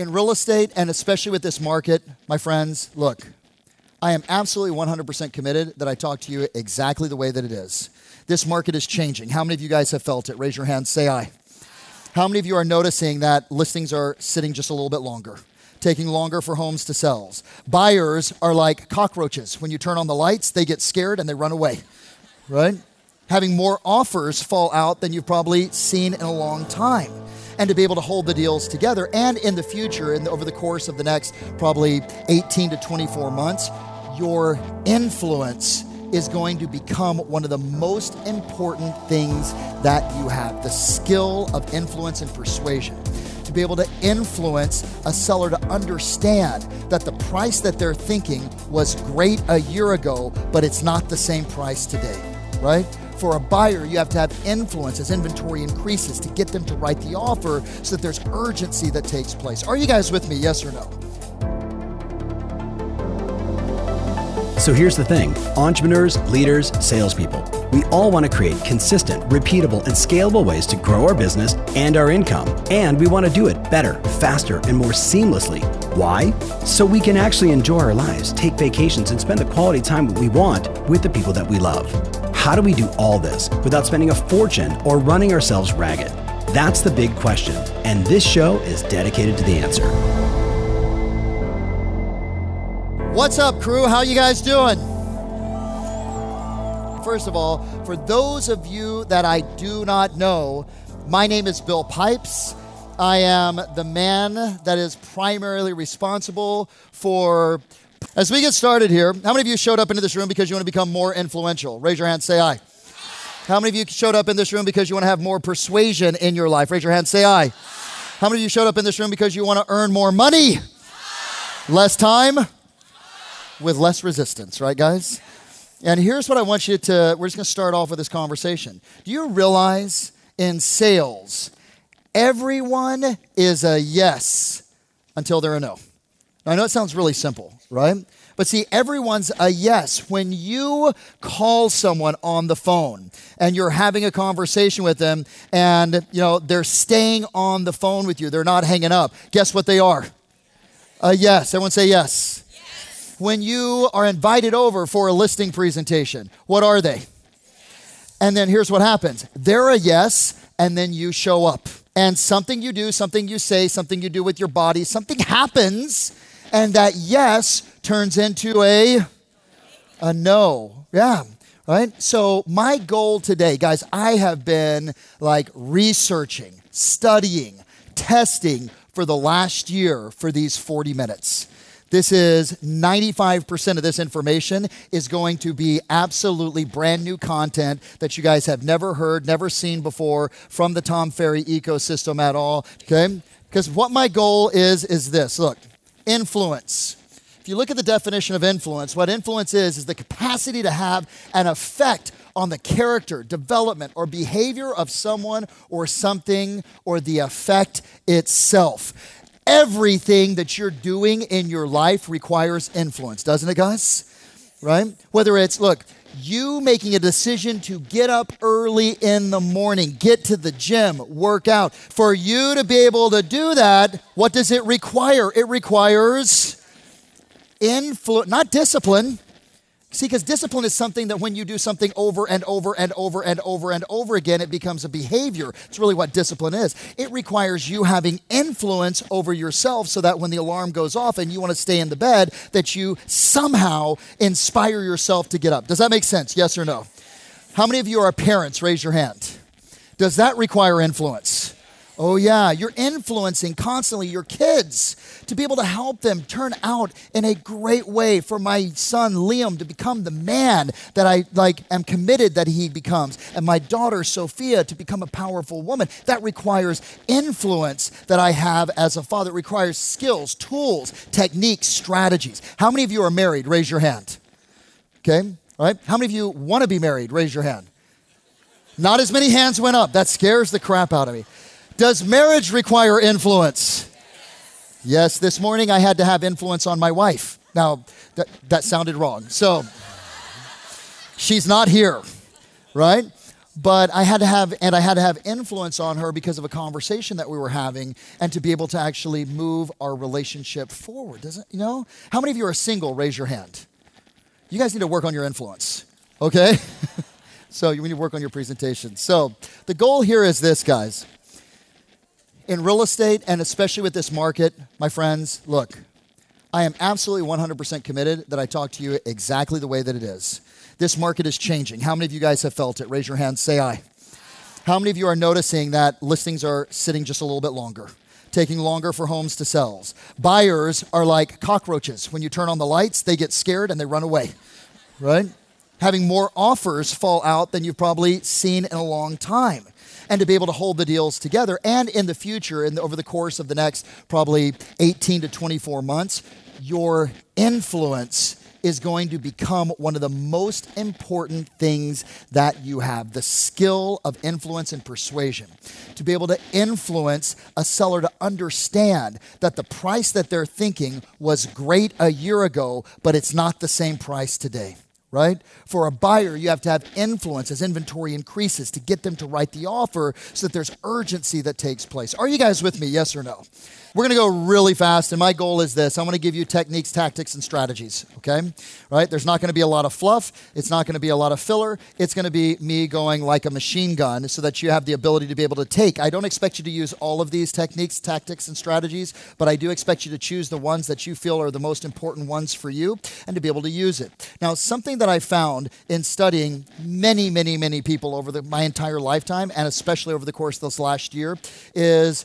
in real estate and especially with this market, my friends, look, I am absolutely 100% committed that I talk to you exactly the way that it is. This market is changing. How many of you guys have felt it? Raise your hand, say aye. How many of you are noticing that listings are sitting just a little bit longer? Taking longer for homes to sell. Buyers are like cockroaches. When you turn on the lights, they get scared and they run away, right? Having more offers fall out than you've probably seen in a long time and to be able to hold the deals together. And in the future, and over the course of the next probably 18 to 24 months, your influence is going to become one of the most important things that you have the skill of influence and persuasion. To be able to influence a seller to understand that the price that they're thinking was great a year ago, but it's not the same price today, right? For a buyer, you have to have influence as inventory increases to get them to write the offer so that there's urgency that takes place. Are you guys with me? Yes or no? So here's the thing entrepreneurs, leaders, salespeople, we all want to create consistent, repeatable, and scalable ways to grow our business and our income. And we want to do it better, faster, and more seamlessly. Why? So we can actually enjoy our lives, take vacations, and spend the quality time we want with the people that we love. How do we do all this without spending a fortune or running ourselves ragged? That's the big question, and this show is dedicated to the answer. What's up, crew? How you guys doing? First of all, for those of you that I do not know, my name is Bill Pipes. I am the man that is primarily responsible for. As we get started here, how many of you showed up into this room because you want to become more influential? Raise your hand, say aye. How many of you showed up in this room because you want to have more persuasion in your life? Raise your hand, say aye. How many of you showed up in this room because you want to earn more money? Less time? with less resistance, right, guys? And here's what I want you to, we're just gonna start off with this conversation. Do you realize in sales, everyone is a yes until they're a no? Now, I know it sounds really simple, right? But see, everyone's a yes. When you call someone on the phone and you're having a conversation with them and you know they're staying on the phone with you, they're not hanging up. Guess what they are? A yes. Everyone say yes when you are invited over for a listing presentation? What are they? And then here's what happens they're a yes, and then you show up. And something you do, something you say, something you do with your body, something happens, and that yes turns into a, a no. Yeah right? So, my goal today, guys, I have been like researching, studying, testing for the last year for these 40 minutes. This is 95% of this information is going to be absolutely brand new content that you guys have never heard, never seen before from the Tom Ferry ecosystem at all. Okay? Because what my goal is, is this look, influence. If you look at the definition of influence, what influence is, is the capacity to have an effect on the character, development, or behavior of someone or something or the effect itself everything that you're doing in your life requires influence, doesn't it, guys? Right? Whether it's, look, you making a decision to get up early in the morning, get to the gym, work out. For you to be able to do that, what does it require? It requires influence, not discipline. See, because discipline is something that when you do something over and over and over and over and over again, it becomes a behavior. It's really what discipline is. It requires you having influence over yourself so that when the alarm goes off and you want to stay in the bed, that you somehow inspire yourself to get up. Does that make sense? Yes or no? How many of you are parents? Raise your hand. Does that require influence? Oh, yeah, you're influencing constantly your kids to be able to help them turn out in a great way for my son Liam to become the man that I like am committed that he becomes, and my daughter Sophia to become a powerful woman. That requires influence that I have as a father. It requires skills, tools, techniques, strategies. How many of you are married? Raise your hand. Okay, all right. How many of you want to be married? Raise your hand. Not as many hands went up. That scares the crap out of me. Does marriage require influence? Yes, this morning I had to have influence on my wife. Now, that, that sounded wrong. So, she's not here, right? but I had to have and I had to have influence on her because of a conversation that we were having and to be able to actually move our relationship forward. Doesn't you know? How many of you are single? Raise your hand. You guys need to work on your influence. Okay? so you need to work on your presentation. So the goal here is this, guys. In real estate and especially with this market, my friends, look, I am absolutely 100% committed that I talk to you exactly the way that it is. This market is changing. How many of you guys have felt it? Raise your hand, say aye. How many of you are noticing that listings are sitting just a little bit longer? Taking longer for homes to sell. Buyers are like cockroaches. When you turn on the lights, they get scared and they run away, right? Having more offers fall out than you've probably seen in a long time and to be able to hold the deals together. And in the future, the, over the course of the next probably 18 to 24 months, your influence is going to become one of the most important things that you have the skill of influence and persuasion. To be able to influence a seller to understand that the price that they're thinking was great a year ago, but it's not the same price today right? For a buyer, you have to have influence as inventory increases to get them to write the offer so that there's urgency that takes place. Are you guys with me? Yes or no? We're going to go really fast, and my goal is this. I'm going to give you techniques, tactics, and strategies, okay? Right? There's not going to be a lot of fluff. It's not going to be a lot of filler. It's going to be me going like a machine gun so that you have the ability to be able to take. I don't expect you to use all of these techniques, tactics, and strategies, but I do expect you to choose the ones that you feel are the most important ones for you and to be able to use it. Now, something that I found in studying many, many, many people over the, my entire lifetime, and especially over the course of this last year, is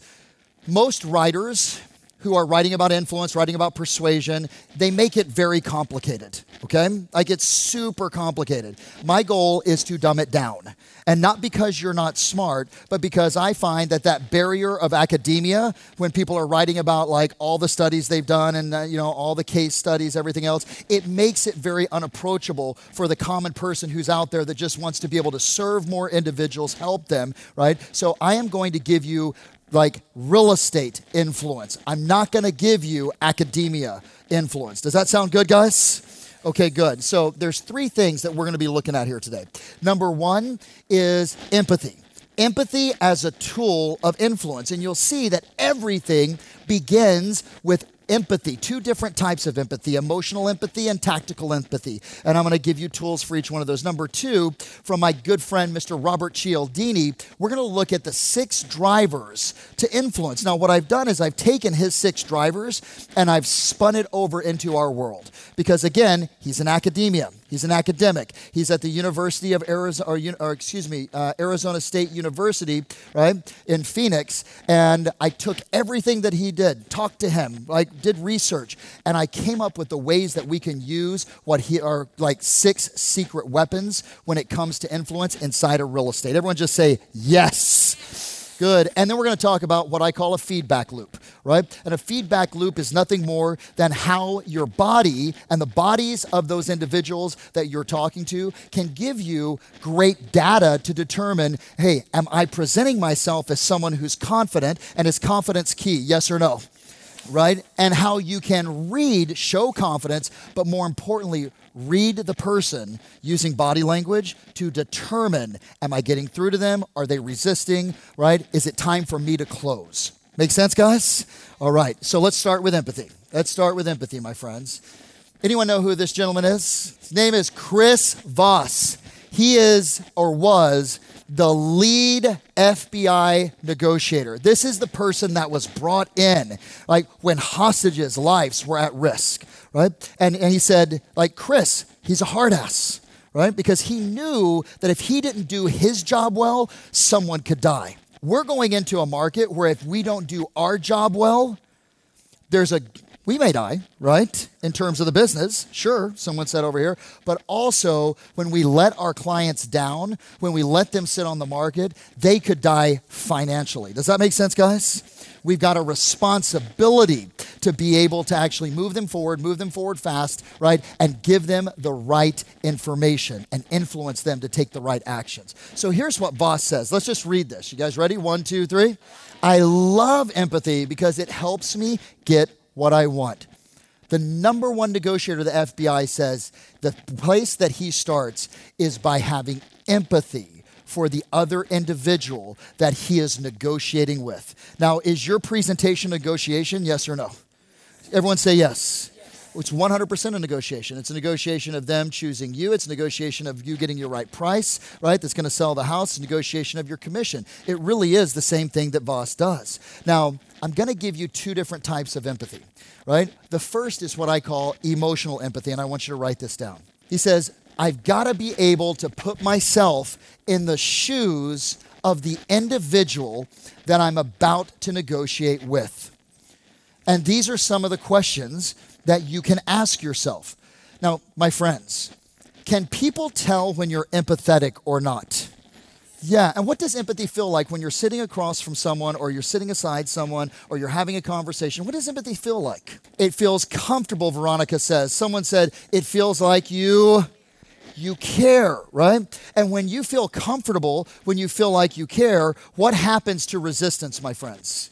most writers who are writing about influence, writing about persuasion, they make it very complicated, okay? Like it's super complicated. My goal is to dumb it down. And not because you're not smart, but because I find that that barrier of academia, when people are writing about like all the studies they've done and, uh, you know, all the case studies, everything else, it makes it very unapproachable for the common person who's out there that just wants to be able to serve more individuals, help them, right? So I am going to give you like real estate influence. I'm not going to give you academia influence. Does that sound good, guys? Okay, good. So there's three things that we're going to be looking at here today. Number one is empathy. Empathy as a tool of influence. And you'll see that everything begins with empathy, two different types of empathy emotional empathy and tactical empathy. And I'm going to give you tools for each one of those. Number two, from my good friend, Mr. Robert Cialdini, we're going to look at the six drivers to influence. Now, what I've done is I've taken his six drivers and I've spun it over into our world. Because again, he's an academia. He's an academic. He's at the University of Arizona, or, or excuse me, uh, Arizona State University, right, in Phoenix. And I took everything that he did, talked to him, like did research, and I came up with the ways that we can use what he are like six secret weapons when it comes to influence inside of real estate. Everyone just say yes. Good. And then we're going to talk about what I call a feedback loop, right? And a feedback loop is nothing more than how your body and the bodies of those individuals that you're talking to can give you great data to determine hey, am I presenting myself as someone who's confident and is confidence key? Yes or no? Right? And how you can read, show confidence, but more importantly, read the person using body language to determine am I getting through to them? Are they resisting? Right? Is it time for me to close? Make sense, guys? All right. So let's start with empathy. Let's start with empathy, my friends. Anyone know who this gentleman is? His name is Chris Voss. He is or was the lead FBI negotiator. This is the person that was brought in, like when hostages' lives were at risk, right? And, and he said, like, Chris, he's a hard ass, right? Because he knew that if he didn't do his job well, someone could die. We're going into a market where if we don't do our job well, there's a we may die, right? In terms of the business, sure, someone said over here, but also when we let our clients down, when we let them sit on the market, they could die financially. Does that make sense, guys? We've got a responsibility to be able to actually move them forward, move them forward fast, right? And give them the right information and influence them to take the right actions. So here's what Voss says. Let's just read this. You guys ready? One, two, three. I love empathy because it helps me get what I want. The number one negotiator of the FBI says the place that he starts is by having empathy for the other individual that he is negotiating with. Now, is your presentation negotiation? Yes or no? Everyone say yes. It's 100% a negotiation. It's a negotiation of them choosing you. It's a negotiation of you getting your right price, right? That's going to sell the house. Negotiation of your commission. It really is the same thing that Voss does. Now, I'm going to give you two different types of empathy, right? The first is what I call emotional empathy, and I want you to write this down. He says, I've got to be able to put myself in the shoes of the individual that I'm about to negotiate with. And these are some of the questions that you can ask yourself. Now, my friends, can people tell when you're empathetic or not? Yeah, and what does empathy feel like when you're sitting across from someone or you're sitting aside someone or you're having a conversation? What does empathy feel like? It feels comfortable, Veronica says. Someone said it feels like you you care, right? And when you feel comfortable, when you feel like you care, what happens to resistance, my friends?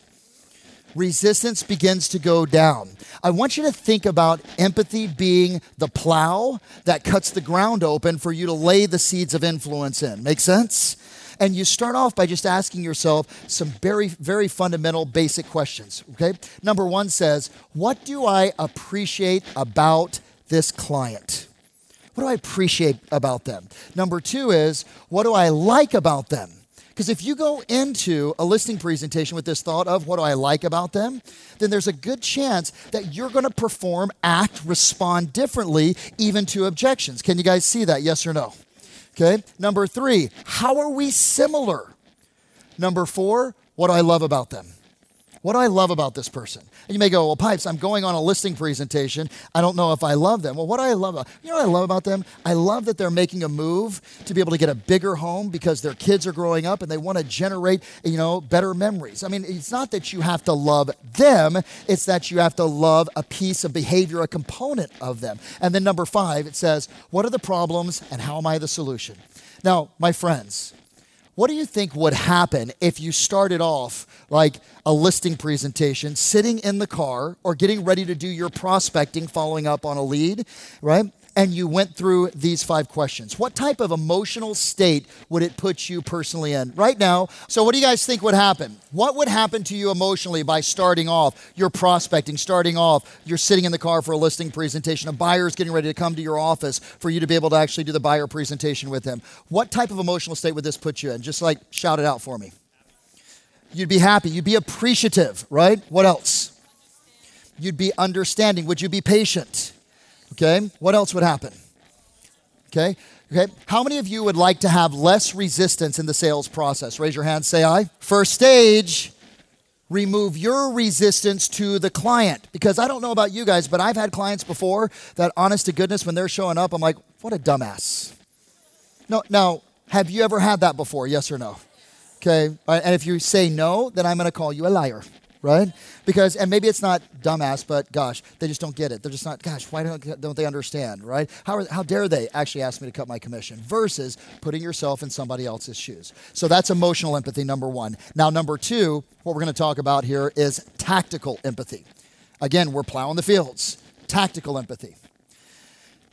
Resistance begins to go down. I want you to think about empathy being the plow that cuts the ground open for you to lay the seeds of influence in. Make sense? And you start off by just asking yourself some very, very fundamental, basic questions. Okay? Number one says, What do I appreciate about this client? What do I appreciate about them? Number two is, What do I like about them? Because if you go into a listing presentation with this thought of what do I like about them, then there's a good chance that you're going to perform, act, respond differently, even to objections. Can you guys see that? Yes or no? Okay. Number three, how are we similar? Number four, what do I love about them? What do I love about this person? And you may go, well, Pipes, I'm going on a listing presentation. I don't know if I love them. Well, what do I love about You know what I love about them? I love that they're making a move to be able to get a bigger home because their kids are growing up and they want to generate, you know, better memories. I mean, it's not that you have to love them, it's that you have to love a piece of behavior, a component of them. And then number five, it says, what are the problems and how am I the solution? Now, my friends, what do you think would happen if you started off like a listing presentation, sitting in the car or getting ready to do your prospecting, following up on a lead, right? And you went through these five questions, what type of emotional state would it put you personally in right now? So, what do you guys think would happen? What would happen to you emotionally by starting off your prospecting, starting off, you're sitting in the car for a listing presentation, a buyer is getting ready to come to your office for you to be able to actually do the buyer presentation with him? What type of emotional state would this put you in? Just like shout it out for me. You'd be happy, you'd be appreciative, right? What else? You'd be understanding. Would you be patient? Okay, what else would happen? Okay, okay. How many of you would like to have less resistance in the sales process? Raise your hand, say aye. First stage, remove your resistance to the client. Because I don't know about you guys, but I've had clients before that, honest to goodness, when they're showing up, I'm like, what a dumbass. No, now, have you ever had that before? Yes or no? Okay, and if you say no, then I'm going to call you a liar right? Because, and maybe it's not dumbass, but gosh, they just don't get it. They're just not, gosh, why don't, don't they understand, right? How, are, how dare they actually ask me to cut my commission versus putting yourself in somebody else's shoes? So that's emotional empathy, number one. Now, number two, what we're going to talk about here is tactical empathy. Again, we're plowing the fields. Tactical empathy.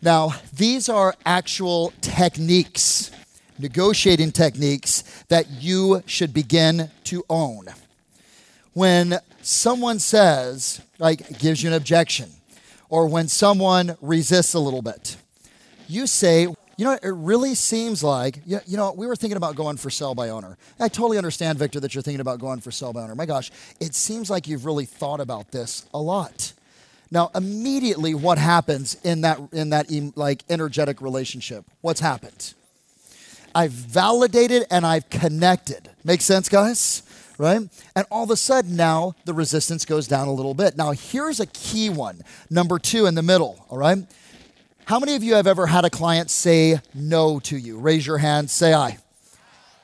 Now, these are actual techniques, negotiating techniques that you should begin to own when someone says, like, gives you an objection, or when someone resists a little bit, you say, you know, it really seems like, you know, we were thinking about going for sell by owner. I totally understand, Victor, that you're thinking about going for sell by owner. My gosh, it seems like you've really thought about this a lot. Now, immediately, what happens in that in that like energetic relationship? What's happened? I've validated and I've connected. Make sense, guys? Right? And all of a sudden now the resistance goes down a little bit. Now, here's a key one number two in the middle, all right? How many of you have ever had a client say no to you? Raise your hand, say aye.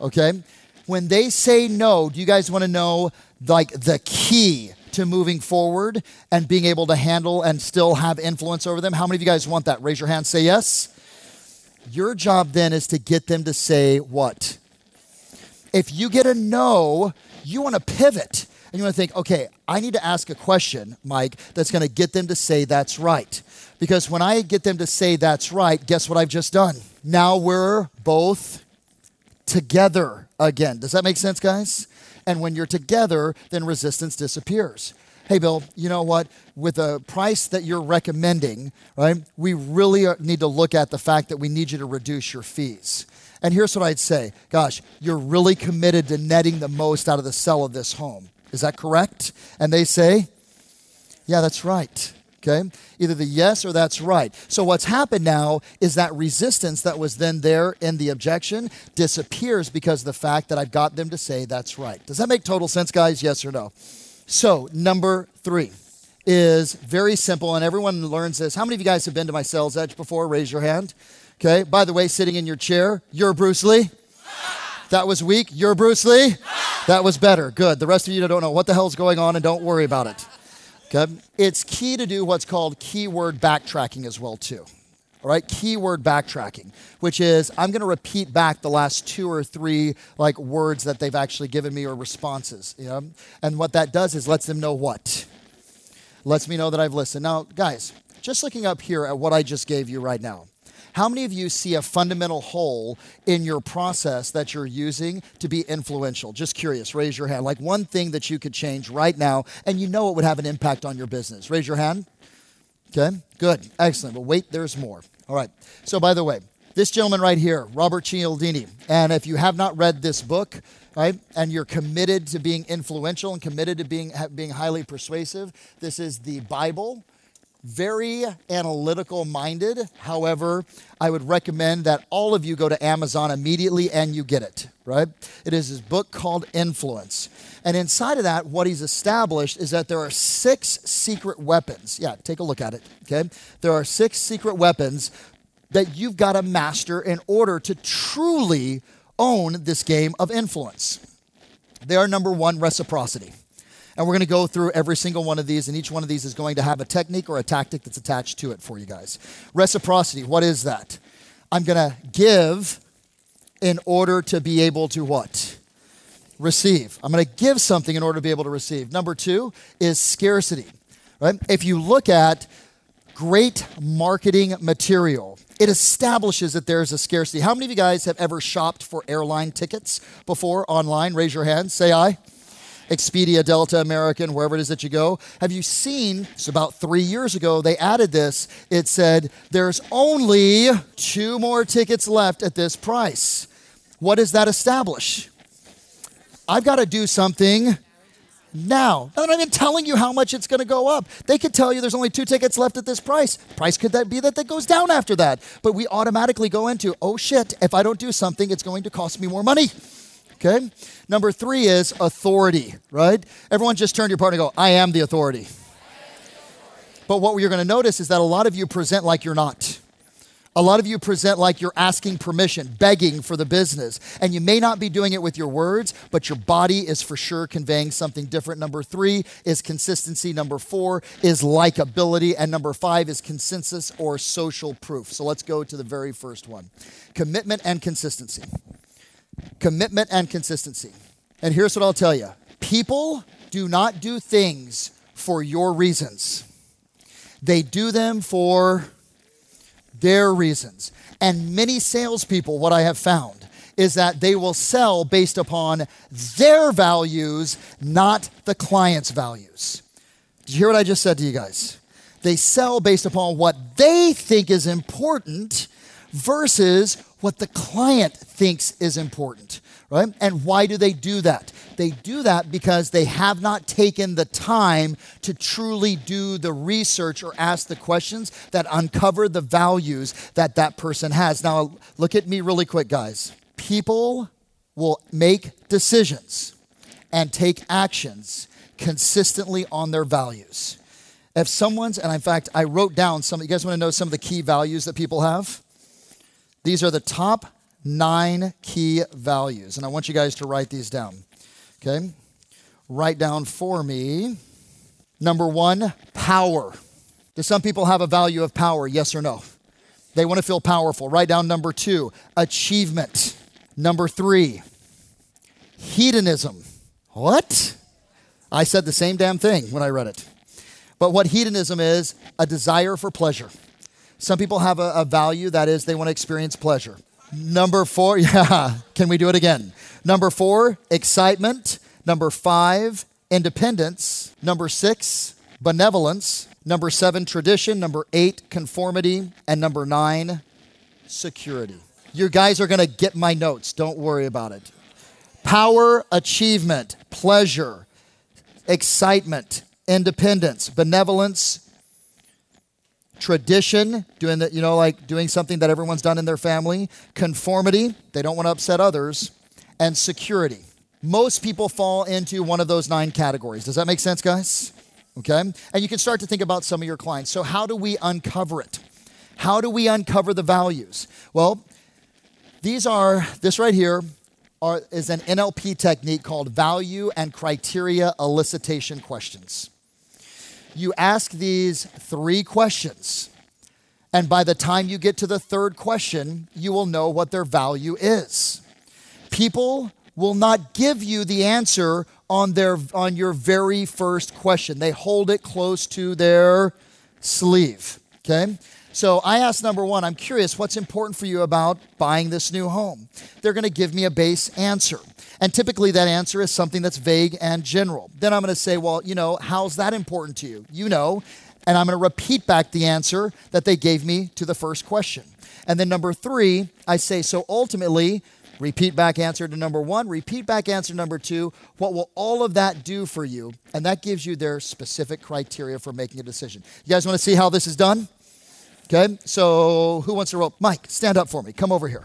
Okay? When they say no, do you guys want to know like the key to moving forward and being able to handle and still have influence over them? How many of you guys want that? Raise your hand, say yes. Your job then is to get them to say what? If you get a no, you want to pivot and you want to think, okay, I need to ask a question, Mike, that's going to get them to say that's right. Because when I get them to say that's right, guess what I've just done? Now we're both together again. Does that make sense, guys? And when you're together, then resistance disappears. Hey, Bill, you know what? With the price that you're recommending, right, we really uh, need to look at the fact that we need you to reduce your fees. And here's what I'd say Gosh, you're really committed to netting the most out of the sale of this home. Is that correct? And they say, Yeah, that's right. Okay? Either the yes or that's right. So what's happened now is that resistance that was then there in the objection disappears because the fact that I've got them to say that's right. Does that make total sense, guys? Yes or no? So, number three is very simple, and everyone learns this. How many of you guys have been to my sales edge before? Raise your hand. Okay, by the way, sitting in your chair, you're Bruce Lee. That was weak. You're Bruce Lee. That was better. Good. The rest of you don't know what the hell's going on and don't worry about it. Okay? It's key to do what's called keyword backtracking as well too. All right, keyword backtracking, which is I'm going to repeat back the last two or three like words that they've actually given me or responses. You know? And what that does is lets them know what? Lets me know that I've listened. Now, guys, just looking up here at what I just gave you right now. How many of you see a fundamental hole in your process that you're using to be influential? Just curious, raise your hand. Like one thing that you could change right now and you know it would have an impact on your business. Raise your hand. Okay, good, excellent. But wait, there's more. All right. So, by the way, this gentleman right here, Robert Cialdini, and if you have not read this book, right, and you're committed to being influential and committed to being being highly persuasive, this is the Bible very analytical minded. However, I would recommend that all of you go to Amazon immediately and you get it, right? It is his book called Influence. And inside of that, what he's established is that there are six secret weapons. Yeah, take a look at it, okay? There are six secret weapons that you've got to master in order to truly own this game of influence. They are number one, reciprocity. And we're going to go through every single one of these, and each one of these is going to have a technique or a tactic that's attached to it for you guys. Reciprocity, what is that? I'm going to give in order to be able to what? Receive. I'm going to give something in order to be able to receive. Number two is scarcity, right? If you look at great marketing material, it establishes that there's a scarcity. How many of you guys have ever shopped for airline tickets before online? Raise your hand. Say aye. Expedia, Delta, American, wherever it is that you go. Have you seen? It's about three years ago, they added this. It said, there's only two more tickets left at this price. What does that establish? I've got to do something now. I'm not even telling you how much it's going to go up. They could tell you there's only two tickets left at this price. Price could that be that that goes down after that. But we automatically go into, oh shit, if I don't do something, it's going to cost me more money. Okay? Number three is authority, right? Everyone just turn to your partner and go, I am the authority. But what you're going to notice is that a lot of you present like you're not. A lot of you present like you're asking permission, begging for the business. And you may not be doing it with your words, but your body is for sure conveying something different. Number three is consistency. Number four is likability. And number five is consensus or social proof. So let's go to the very first one commitment and consistency commitment and consistency. And here's what I'll tell you people do not do things for your reasons, they do them for their reasons. And many salespeople, what I have found, is that they will sell based upon their values, not the client's values. Did you hear what I just said to you guys? They sell based upon what they think is important versus what the client thinks is important, right? And why do they do that? They do that because they have not taken the time to truly do the research or ask the questions that uncover the values that that person has. Now, look at me really quick, guys. People will make decisions and take actions consistently on their values. If someone's, and in fact, I wrote down some, you guys want to know some of the key values that people have? These are the top nine key values, and I want you guys to write these down. Okay? Write down for me. Number one, power. Do some people have a value of power? Yes or no? They want to feel powerful. Write down number two, achievement. Number three, hedonism. What? I said the same damn thing when I read it. But what hedonism is, a desire for pleasure. Some people have a, a value that is they want to experience pleasure. Number four, yeah. Can we do it again? Number four, excitement. Number five, independence. Number six, benevolence. Number seven, tradition. Number eight, conformity. And number nine, security. You guys are going to get my notes. Don't worry about it. Power, achievement, pleasure, excitement, independence, benevolence, tradition, doing that, you know, like doing something that everyone's done in their family, conformity, they don't want to upset others, and security. Most people fall into one of those nine categories. Does that make sense, guys? Okay? And you can start to think about some of your clients. So, how do we uncover it? How do we uncover the values? Well, these are, this right here are, is an NLP technique called value and criteria elicitation questions. You ask these three questions, and by the time you get to the third question, you will know what their value is. People will not give you the answer on their on your very first question. They hold it close to their sleeve. Okay? So I asked number one, I'm curious, what's important for you about buying this new home? They're going to give me a base answer. And typically that answer is something that's vague and general. Then I'm going to say, well, you know, how's that important to you? You know. And I'm going to repeat back the answer that they gave me to the first question. And then number three, I say, so ultimately, repeat back answer to number one, repeat back answer number two. What will all of that do for you? And that gives you their specific criteria for making a decision. You guys want to see how this is done? Okay, so who wants to roll? Mike, stand up for me. Come over here.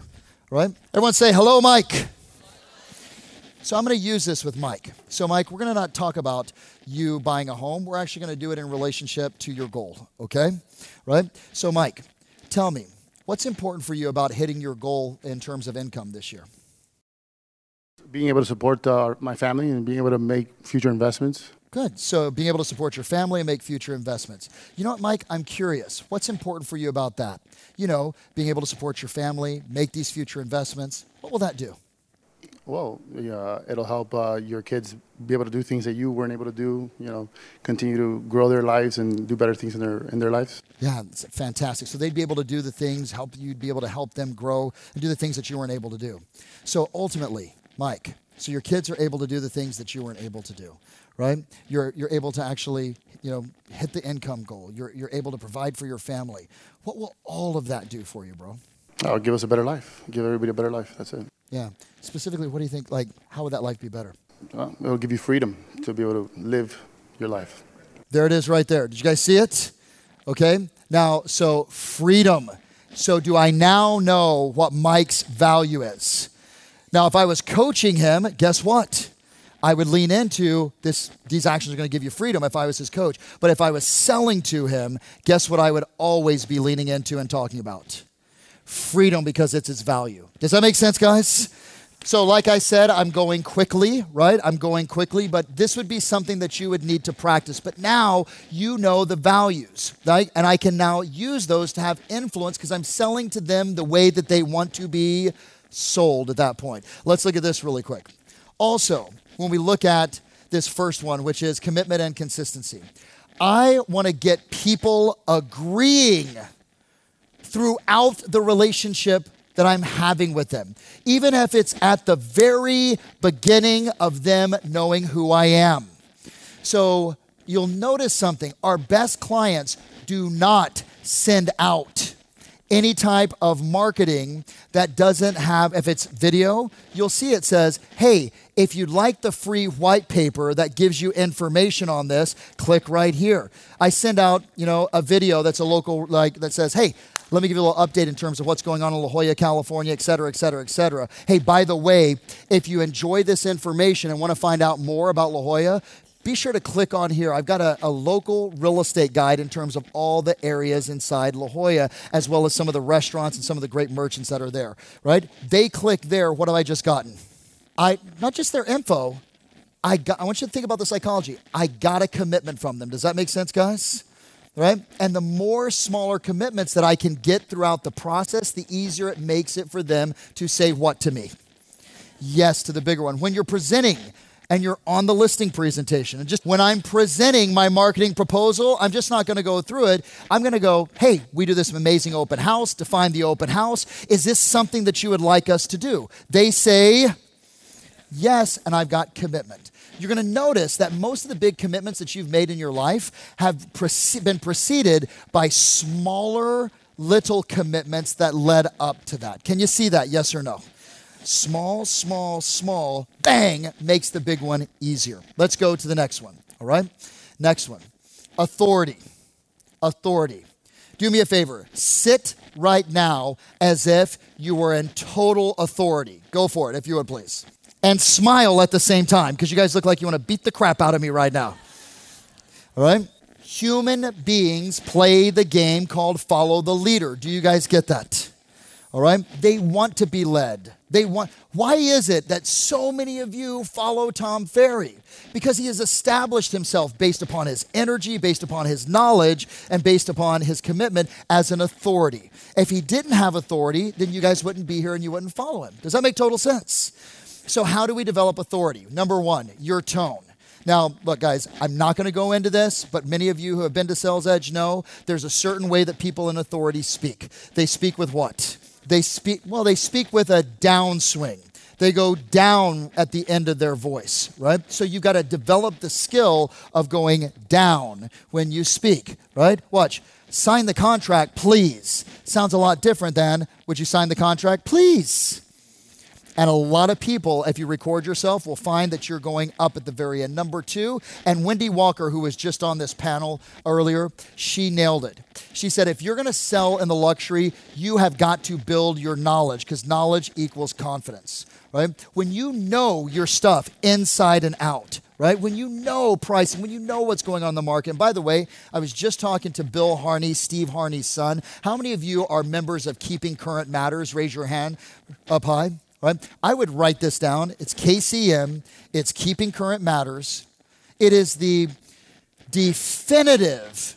Right? Everyone say, hello, Mike. So I'm going to use this with Mike. So, Mike, we're going to not talk about you buying a home. We're actually going to do it in relationship to your goal. Okay? Right? So, Mike, tell me, what's important for you about hitting your goal in terms of income this year? Being able to support uh, my family and being able to make future investments. Good. So being able to support your family and make future investments. You know what, Mike? I'm curious. What's important for you about that? You know, being able to support your family, make these future investments. What will that do? Well, yeah, it'll help uh, your kids be able to do things that you weren't able to do. You know, continue to grow their lives and do better things in their in their lives. Yeah, it's fantastic. So they'd be able to do the things, help you'd be able to help them grow and do the things that you weren't able to do. So ultimately, Mike, so your kids are able to do the things that you weren't able to do right? You're, you're able to actually, you know, hit the income goal. You're, you're able to provide for your family. What will all of that do for you, bro? Oh, give us a better life. Give everybody a better life. That's it. Yeah. Specifically, what do you think, like, how would that life be better? Well, it'll give you freedom to be able to live your life. There it is right there. Did you guys see it? Okay. Now, so freedom. So, do I now know what Mike's value is? Now, if I was coaching him, guess what? I would lean into this, these actions are going to give you freedom if I was his coach. But if I was selling to him, guess what I would always be leaning into and talking about? Freedom because it's its value. Does that make sense, guys? So, like I said, I'm going quickly, right? I'm going quickly, but this would be something that you would need to practice. But now you know the values, right? And I can now use those to have influence because I'm selling to them the way that they want to be sold at that point. Let's look at this really quick. Also, when we look at this first one, which is commitment and consistency. I want to get people agreeing throughout the relationship that I'm having with them, even if it's at the very beginning of them knowing who I am. So you'll notice something our best clients do not send out any type of marketing that doesn't have, if it's video, you'll see it says, hey, if you'd like the free white paper that gives you information on this, click right here. I send out, you know, a video that's a local, like, that says, hey, let me give you a little update in terms of what's going on in La Jolla, California, et cetera, et cetera, et cetera. Hey, by the way, if you enjoy this information and want to find out more about La Jolla, be sure to click on here. I've got a, a, local real estate guide in terms of all the areas inside La Jolla, as well as some of the restaurants and some of the great merchants that are there, right? They click there. What have I just gotten? I not just their info. I got. I want you to think about the psychology. I got a commitment from them. Does that make sense, guys? Right? And the more smaller commitments that I can get throughout the process, the easier it makes it for them to say what to me? Yes to the bigger one. When you're presenting and you're on the listing presentation. And just when I'm presenting my marketing proposal, I'm just not going to go through it. I'm going to go, hey, we do this amazing open house, define the open house. Is this something that you would like us to do? They say, yes, and I've got commitment you're going to notice that most of the big commitments that you've made in your life have been preceded by smaller little commitments that led up to that. Can you see that? Yes or no? Small, small, small, bang, makes the big one easier. Let's go to the next one. All right? Next one authority. Authority. Do me a favor. Sit right now as if you were in total authority. Go for it, if you would please and smile at the same time because you guys look like you want to beat the crap out of me right now. All right? Human beings play the game called follow the leader. Do you guys get that? All right? They want to be led. They want Why is it that so many of you follow Tom Ferry? Because he has established himself based upon his energy, based upon his knowledge, and based upon his commitment as an authority. If he didn't have authority, then you guys wouldn't be here and you wouldn't follow him. Does that make total sense? So, how do we develop authority? Number one, your tone. Now, look, guys, I'm not going to go into this, but many of you who have been to Sales Edge know there's a certain way that people in authority speak. They speak with what? They speak, well, they speak with a downswing. They go down at the end of their voice, right? So you've got to develop the skill of going down when you speak, right? Watch. Sign the contract, please. Sounds a lot different than, would you sign the contract, please? And a lot of people, if you record yourself, will find that you're going up at the very end. Number two, and Wendy Walker, who was just on this panel earlier, she nailed it. She said, if you're going to sell in the luxury, you have got to build your knowledge because knowledge equals confidence, right? When you know your stuff inside and out, right? When you know pricing, when you know what's going on in the market. And by the way, I was just talking to Bill Harney, Steve Harney's son. How many of you are members of Keeping Current Matters? Raise your hand up high right? I would write this down. It's KCM, it's Keeping Current Matters. It is the definitive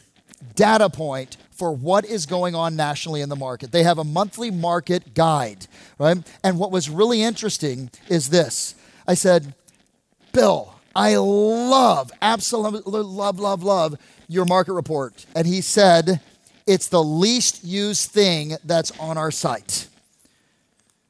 data point for what is going on nationally in the market. They have a monthly market guide, right? And what was really interesting is this. I said, Bill, I love, absolutely love, love, love your market report. And he said, it's the least used thing that's on our site.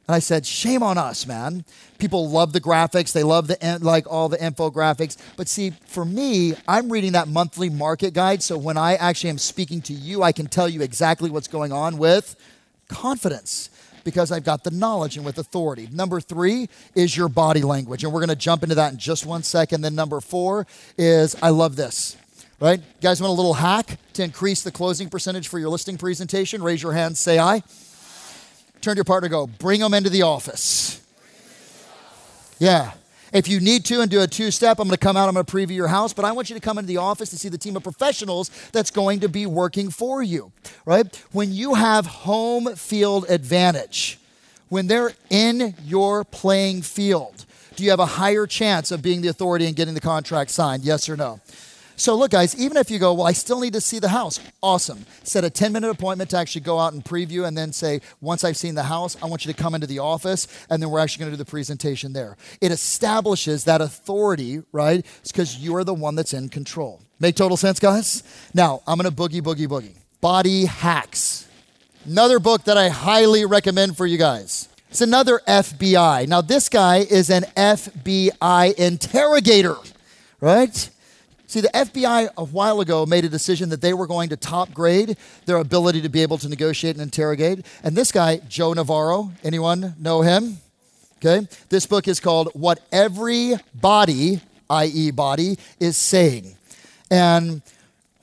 And I said, shame on us, man. People love the graphics. They love the like all the infographics. But see, for me, I'm reading that monthly market guide. So when I actually am speaking to you, I can tell you exactly what's going on with confidence because I've got the knowledge and with authority. Number three is your body language. And we're going to jump into that in just one second. Then number four is I love this. Right? You guys want a little hack to increase the closing percentage for your listing presentation? Raise your hand, say aye. Turn to your partner go, bring them into the office. Yeah. If you need to and do a two step, I'm going to come out, I'm going to preview your house, but I want you to come into the office to see the team of professionals that's going to be working for you, right? When you have home field advantage, when they're in your playing field, do you have a higher chance of being the authority and getting the contract signed? Yes or no? So, look, guys, even if you go, well, I still need to see the house, awesome. Set a 10 minute appointment to actually go out and preview and then say, once I've seen the house, I want you to come into the office and then we're actually going to do the presentation there. It establishes that authority, right? It's because you are the one that's in control. Make total sense, guys? Now, I'm going to boogie, boogie, boogie. Body Hacks. Another book that I highly recommend for you guys. It's another FBI. Now, this guy is an FBI interrogator, right? See, the FBI a while ago made a decision that they were going to top grade their ability to be able to negotiate and interrogate. And this guy, Joe Navarro, anyone know him? Okay. This book is called What Every Body, i.e., Body, is Saying. And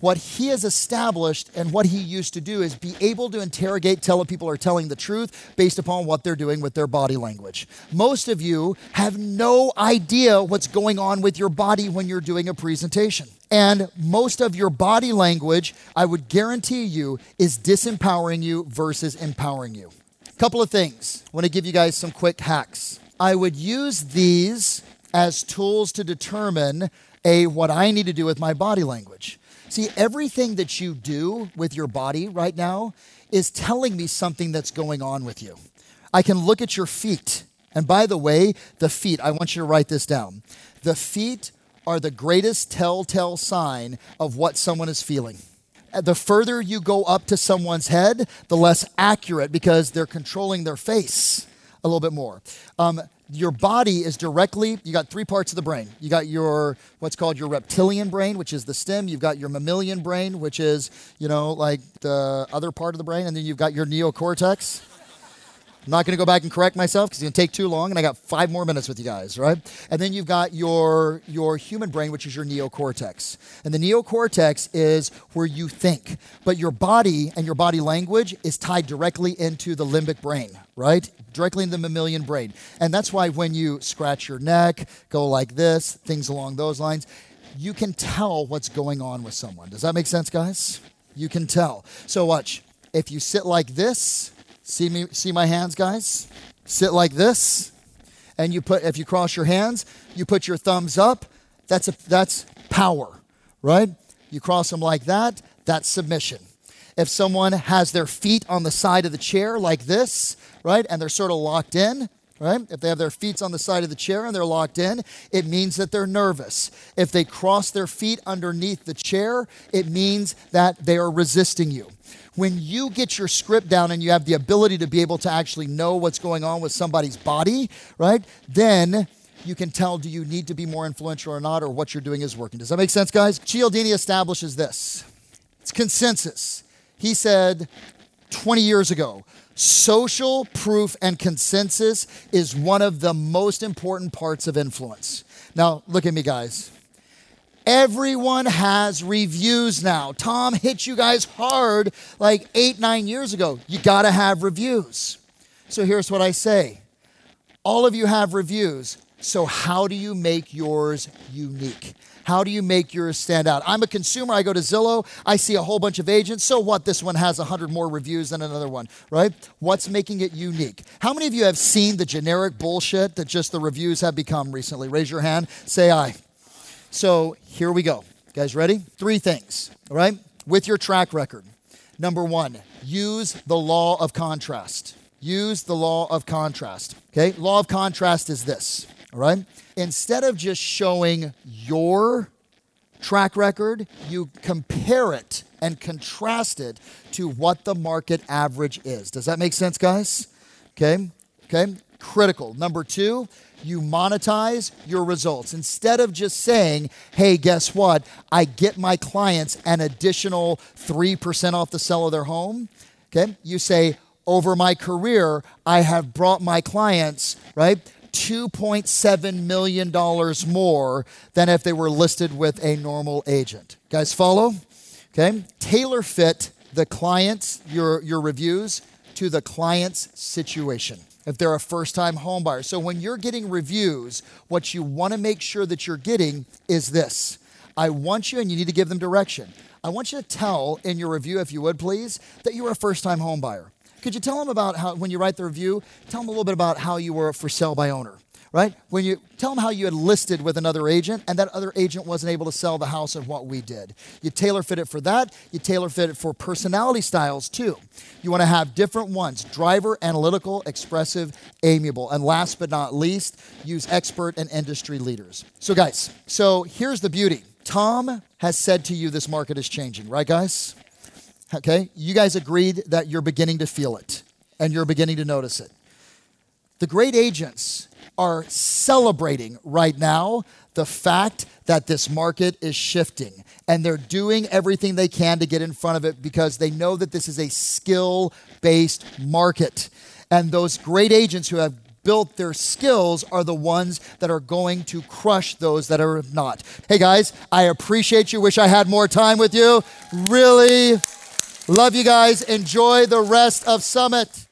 what he has established and what he used to do is be able to interrogate, tell if people are telling the truth based upon what they're doing with their body language. Most of you have no idea what's going on with your body when you're doing a presentation. And most of your body language, I would guarantee you, is disempowering you versus empowering you. Couple of things. I want to give you guys some quick hacks. I would use these as tools to determine a what I need to do with my body language. See, everything that you do with your body right now is telling me something that's going on with you. I can look at your feet. And by the way, the feet, I want you to write this down. The feet are the greatest telltale sign of what someone is feeling. Uh, The further you go up to someone's head, the less accurate because they're controlling their face a little bit more. Um, your body is directly, you got three parts of the brain. You got your, what's called your reptilian brain, which is the stem. You've got your mammalian brain, which is, you know, like the other part of the brain. And then you've got your neocortex. I'm not going to go back and correct myself because it's going to take too long, and I got five more minutes with you guys, right? And then you've got your your human brain, which is your neocortex, and the neocortex is where you think, but your body and your body language is tied directly into the limbic brain, right? Directly into the mammalian brain, and that's why when you scratch your neck, go like this, things along those lines, you can tell what's going on with someone. Does that make sense, guys? You can tell. So watch. If you sit like this. See me see my hands, guys? Sit like this. And you put if you cross your hands, you put your thumbs up. That's a that's power, right? You cross them like that, that's submission. If someone has their feet on the side of the chair like this, right? And they're sort of locked in, right? If they have their feet on the side of the chair and they're locked in, it means that they're nervous. If they cross their feet underneath the chair, it means that they are resisting you. When you get your script down and you have the ability to be able to actually know what's going on with somebody's body, right? Then you can tell do you need to be more influential or not, or what you're doing is working. Does that make sense, guys? Cialdini establishes this. It's consensus. He said 20 years ago, social proof and consensus is one of the most important parts of influence. Now, look at me, guys. Everyone has reviews now. Tom hit you guys hard like eight, nine years ago. You got to have reviews. So here's what I say all of you have reviews. So, how do you make yours unique? How do you make yours stand out? I'm a consumer. I go to Zillow. I see a whole bunch of agents. So what? This one has 100 more reviews than another one, right? What's making it unique? How many of you have seen the generic bullshit that just the reviews have become recently? Raise your hand. Say aye. So here we go. Guys, ready? Three things, all right? With your track record. Number one, use the law of contrast. Use the law of contrast. Okay? Law of contrast is this, all right? Instead of just showing your track record, you compare it and contrast it to what the market average is. Does that make sense, guys? Okay? Okay? Critical. Number two, you monetize your results. Instead of just saying, hey, guess what? I get my clients an additional 3% off the sale of their home. Okay? You say, over my career, I have brought my clients, right? $2.7 million more than if they were listed with a normal agent. Guys, follow? Okay? Tailor fit the clients, your, your reviews, to the client's situation if they're a first time home buyer. So when you're getting reviews, what you want to make sure that you're getting is this I want you, and you need to give them direction. I want you to tell in your review, if you would please, that you were a first time home buyer. Could you tell them about how, when you write the review, tell them a little bit about how you were for sale by owner, right? When you tell them how you had listed with another agent and that other agent wasn't able to sell the house of what we did. You tailor fit it for that. You tailor fit it for personality styles too. You want to have different ones driver, analytical, expressive, amiable. And last but not least, use expert and industry leaders. So, guys, so here's the beauty Tom has said to you this market is changing, right, guys? Okay, you guys agreed that you're beginning to feel it and you're beginning to notice it. The great agents are celebrating right now the fact that this market is shifting and they're doing everything they can to get in front of it because they know that this is a skill based market. And those great agents who have built their skills are the ones that are going to crush those that are not. Hey guys, I appreciate you. Wish I had more time with you. Really love you guys. Enjoy the rest of Summit.